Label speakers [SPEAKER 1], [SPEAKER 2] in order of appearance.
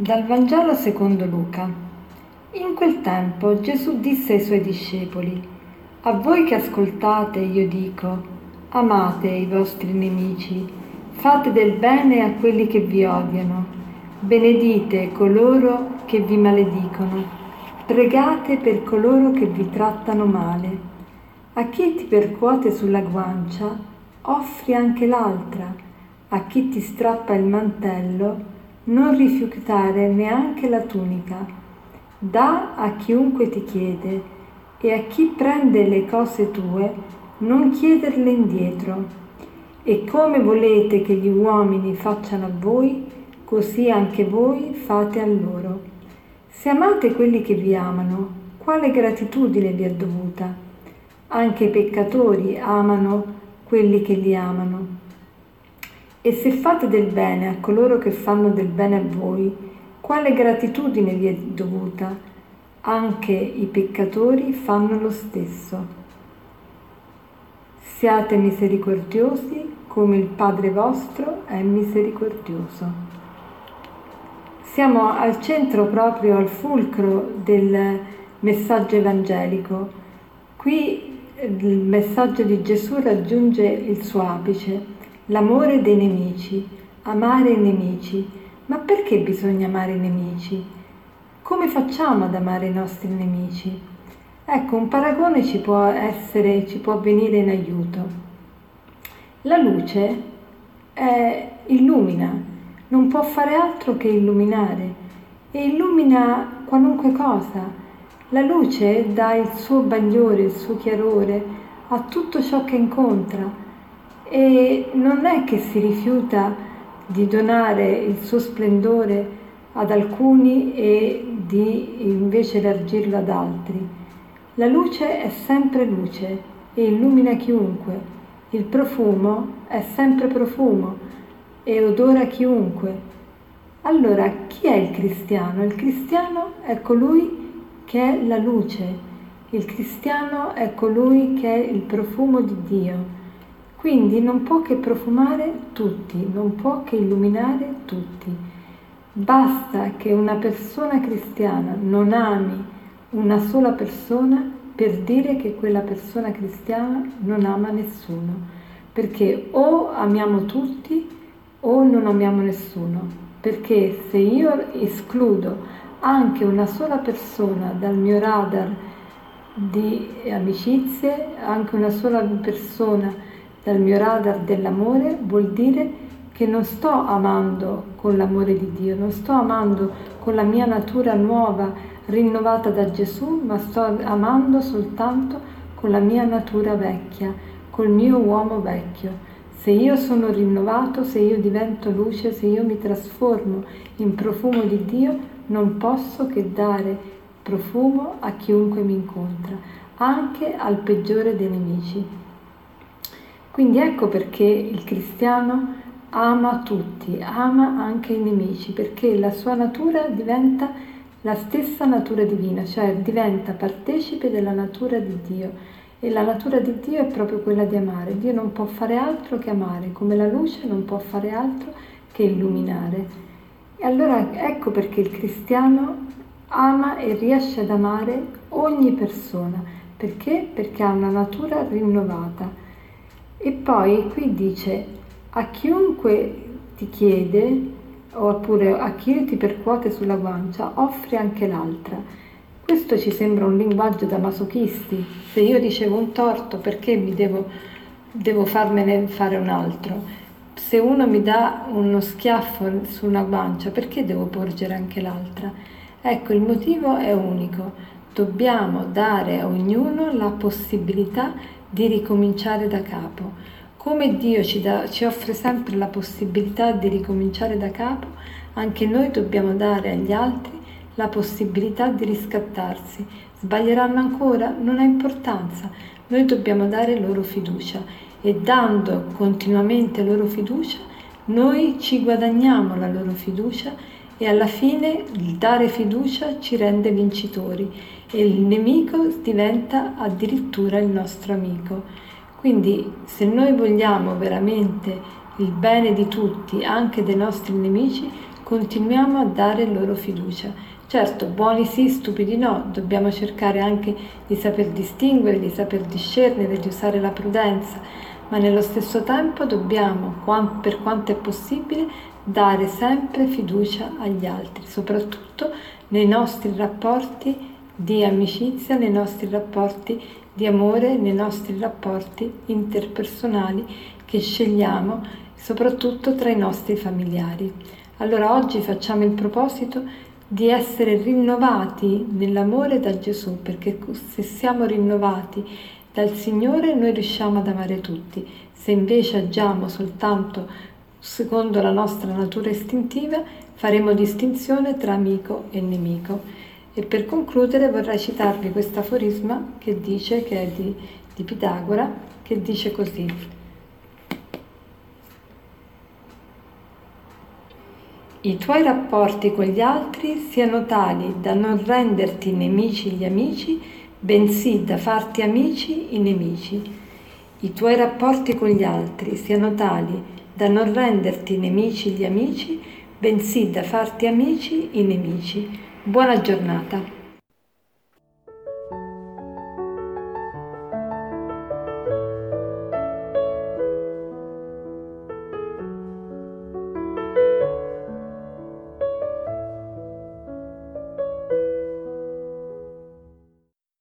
[SPEAKER 1] Dal Vangelo secondo Luca. In quel tempo Gesù disse ai suoi discepoli, A voi che ascoltate io dico, amate i vostri nemici, fate del bene a quelli che vi odiano, benedite coloro che vi maledicono, pregate per coloro che vi trattano male. A chi ti percuote sulla guancia, offri anche l'altra, a chi ti strappa il mantello, non rifiutare neanche la tunica. Da a chiunque ti chiede e a chi prende le cose tue non chiederle indietro. E come volete che gli uomini facciano a voi, così anche voi fate a loro. Se amate quelli che vi amano, quale gratitudine vi è dovuta? Anche i peccatori amano quelli che li amano. E se fate del bene a coloro che fanno del bene a voi, quale gratitudine vi è dovuta? Anche i peccatori fanno lo stesso. Siate misericordiosi come il Padre vostro è misericordioso. Siamo al centro proprio, al fulcro del messaggio evangelico. Qui il messaggio di Gesù raggiunge il suo apice L'amore dei nemici, amare i nemici. Ma perché bisogna amare i nemici? Come facciamo ad amare i nostri nemici? Ecco, un paragone ci può essere, ci può venire in aiuto. La luce è, illumina, non può fare altro che illuminare e illumina qualunque cosa. La luce dà il suo bagliore, il suo chiarore a tutto ciò che incontra e non è che si rifiuta di donare il suo splendore ad alcuni e di invece elargirlo ad altri. La luce è sempre luce e illumina chiunque. Il profumo è sempre profumo e odora chiunque. Allora, chi è il cristiano? Il cristiano è colui che è la luce. Il cristiano è colui che è il profumo di Dio. Quindi non può che profumare tutti, non può che illuminare tutti. Basta che una persona cristiana non ami una sola persona per dire che quella persona cristiana non ama nessuno, perché o amiamo tutti o non amiamo nessuno, perché se io escludo anche una sola persona dal mio radar di amicizie, anche una sola persona dal mio radar dell'amore vuol dire che non sto amando con l'amore di Dio, non sto amando con la mia natura nuova, rinnovata da Gesù, ma sto amando soltanto con la mia natura vecchia, col mio uomo vecchio. Se io sono rinnovato, se io divento luce, se io mi trasformo in profumo di Dio, non posso che dare profumo a chiunque mi incontra, anche al peggiore dei nemici. Quindi ecco perché il cristiano ama tutti, ama anche i nemici, perché la sua natura diventa la stessa natura divina, cioè diventa partecipe della natura di Dio. E la natura di Dio è proprio quella di amare. Dio non può fare altro che amare, come la luce non può fare altro che illuminare. E allora ecco perché il cristiano ama e riesce ad amare ogni persona. Perché? Perché ha una natura rinnovata e poi qui dice a chiunque ti chiede oppure a chi ti percuote sulla guancia, offri anche l'altra. Questo ci sembra un linguaggio da masochisti. Se io ricevo un torto, perché mi devo, devo farmene fare un altro? Se uno mi dà uno schiaffo su una guancia, perché devo porgere anche l'altra? Ecco, il motivo è unico. Dobbiamo dare a ognuno la possibilità di ricominciare da capo. Come Dio ci, da, ci offre sempre la possibilità di ricominciare da capo, anche noi dobbiamo dare agli altri la possibilità di riscattarsi. Sbaglieranno ancora? Non ha importanza. Noi dobbiamo dare loro fiducia e dando continuamente loro fiducia, noi ci guadagniamo la loro fiducia e alla fine il dare fiducia ci rende vincitori e il nemico diventa addirittura il nostro amico. Quindi se noi vogliamo veramente il bene di tutti, anche dei nostri nemici, continuiamo a dare loro fiducia. Certo, buoni sì, stupidi no, dobbiamo cercare anche di saper distinguere, di saper discernere, di usare la prudenza, ma nello stesso tempo dobbiamo, per quanto è possibile, dare sempre fiducia agli altri, soprattutto nei nostri rapporti di amicizia, nei nostri rapporti di amore, nei nostri rapporti interpersonali che scegliamo, soprattutto tra i nostri familiari. Allora oggi facciamo il proposito di essere rinnovati nell'amore da Gesù, perché se siamo rinnovati dal Signore noi riusciamo ad amare tutti. Se invece agiamo soltanto secondo la nostra natura istintiva, faremo distinzione tra amico e nemico. E per concludere vorrei citarvi questo aforisma che dice, che è di, di Pitagora, che dice così. I tuoi rapporti con gli altri siano tali da non renderti nemici gli amici, bensì da farti amici i nemici. I tuoi rapporti con gli altri siano tali da non renderti nemici gli amici, bensì da farti amici i nemici. Buona giornata.